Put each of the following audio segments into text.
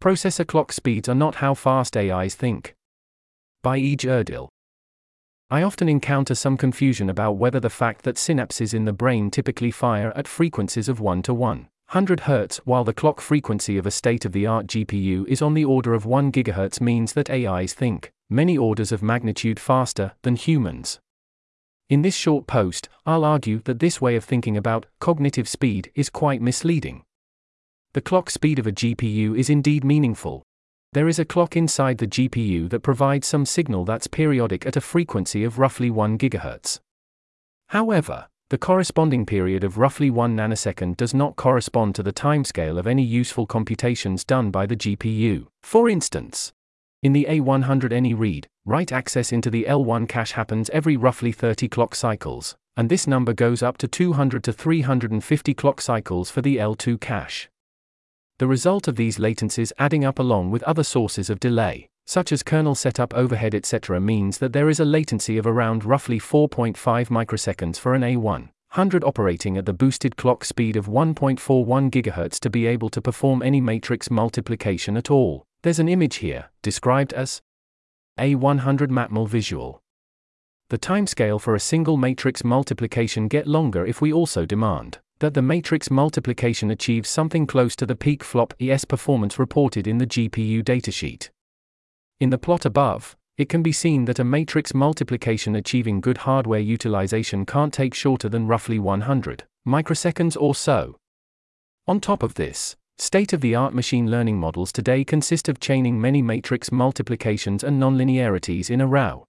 Processor clock speeds are not how fast AIs think. By E. Erdil. I often encounter some confusion about whether the fact that synapses in the brain typically fire at frequencies of 1 to 100 Hz while the clock frequency of a state of the art GPU is on the order of 1 GHz means that AIs think many orders of magnitude faster than humans. In this short post, I'll argue that this way of thinking about cognitive speed is quite misleading. The clock speed of a GPU is indeed meaningful. There is a clock inside the GPU that provides some signal that's periodic at a frequency of roughly 1 GHz. However, the corresponding period of roughly 1 nanosecond does not correspond to the timescale of any useful computations done by the GPU. For instance, in the A100 any read, write access into the L1 cache happens every roughly 30 clock cycles, and this number goes up to 200 to 350 clock cycles for the L2 cache. The result of these latencies adding up along with other sources of delay, such as kernel setup overhead etc., means that there is a latency of around roughly 4.5 microseconds for an A100 operating at the boosted clock speed of 1.41 GHz to be able to perform any matrix multiplication at all. There's an image here, described as A100 Matmul visual. The timescale for a single matrix multiplication get longer if we also demand that the matrix multiplication achieves something close to the peak flop ES performance reported in the GPU datasheet. In the plot above, it can be seen that a matrix multiplication achieving good hardware utilization can't take shorter than roughly 100 microseconds or so. On top of this, State of the art machine learning models today consist of chaining many matrix multiplications and nonlinearities in a row.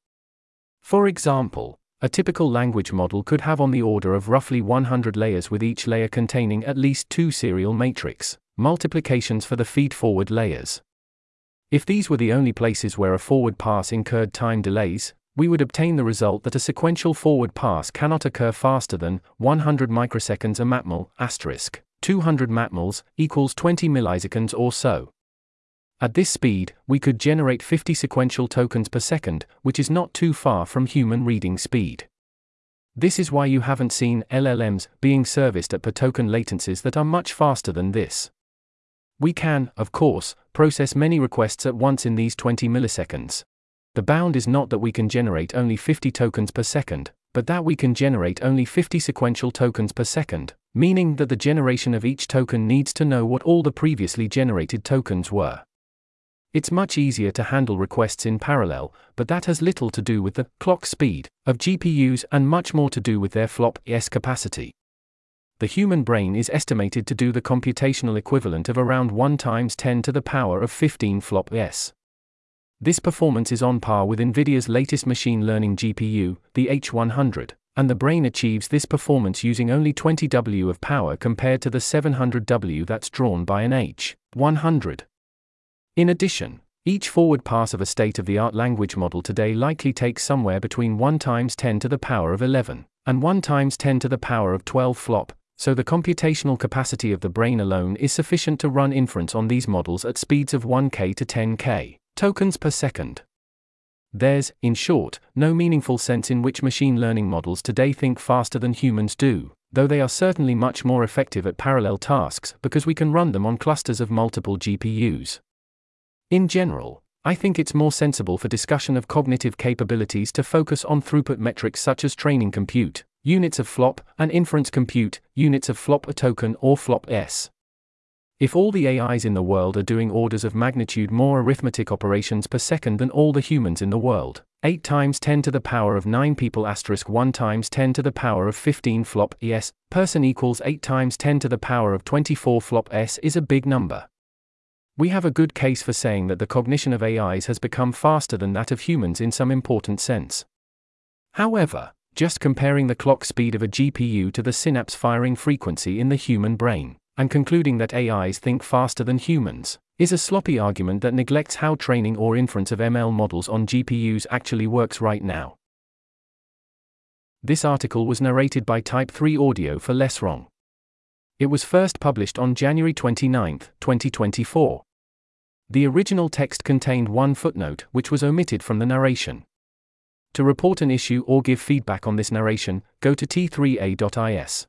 For example, a typical language model could have on the order of roughly 100 layers with each layer containing at least two serial matrix multiplications for the feed forward layers. If these were the only places where a forward pass incurred time delays, we would obtain the result that a sequential forward pass cannot occur faster than 100 microseconds a matmul asterisk. 200 matmuls equals 20 milliseconds or so. At this speed, we could generate 50 sequential tokens per second, which is not too far from human reading speed. This is why you haven't seen LLMs being serviced at per token latencies that are much faster than this. We can, of course, process many requests at once in these 20 milliseconds. The bound is not that we can generate only 50 tokens per second, but that we can generate only 50 sequential tokens per second, meaning that the generation of each token needs to know what all the previously generated tokens were. It's much easier to handle requests in parallel, but that has little to do with the clock speed of GPUs and much more to do with their flop S capacity. The human brain is estimated to do the computational equivalent of around 1 times 10 to the power of 15 flop S. This performance is on par with NVIDIA's latest machine learning GPU, the H100, and the brain achieves this performance using only 20 W of power compared to the 700 W that's drawn by an H100. In addition, each forward pass of a state of the art language model today likely takes somewhere between 1 times 10 to the power of 11 and 1 times 10 to the power of 12 flop, so the computational capacity of the brain alone is sufficient to run inference on these models at speeds of 1k to 10k tokens per second. There's, in short, no meaningful sense in which machine learning models today think faster than humans do, though they are certainly much more effective at parallel tasks because we can run them on clusters of multiple GPUs. In general, I think it's more sensible for discussion of cognitive capabilities to focus on throughput metrics such as training compute, units of flop, and inference compute, units of flop a token or flop s. If all the AIs in the world are doing orders of magnitude more arithmetic operations per second than all the humans in the world, 8 times 10 to the power of 9 people asterisk 1 times 10 to the power of 15 flop es, person equals 8 times 10 to the power of 24 flop s is a big number. We have a good case for saying that the cognition of AIs has become faster than that of humans in some important sense. However, just comparing the clock speed of a GPU to the synapse firing frequency in the human brain and concluding that AIs think faster than humans, is a sloppy argument that neglects how training or inference of ML models on GPUs actually works right now. This article was narrated by Type 3 Audio for Less Wrong. It was first published on January 29, 2024. The original text contained one footnote which was omitted from the narration. To report an issue or give feedback on this narration, go to t3a.is.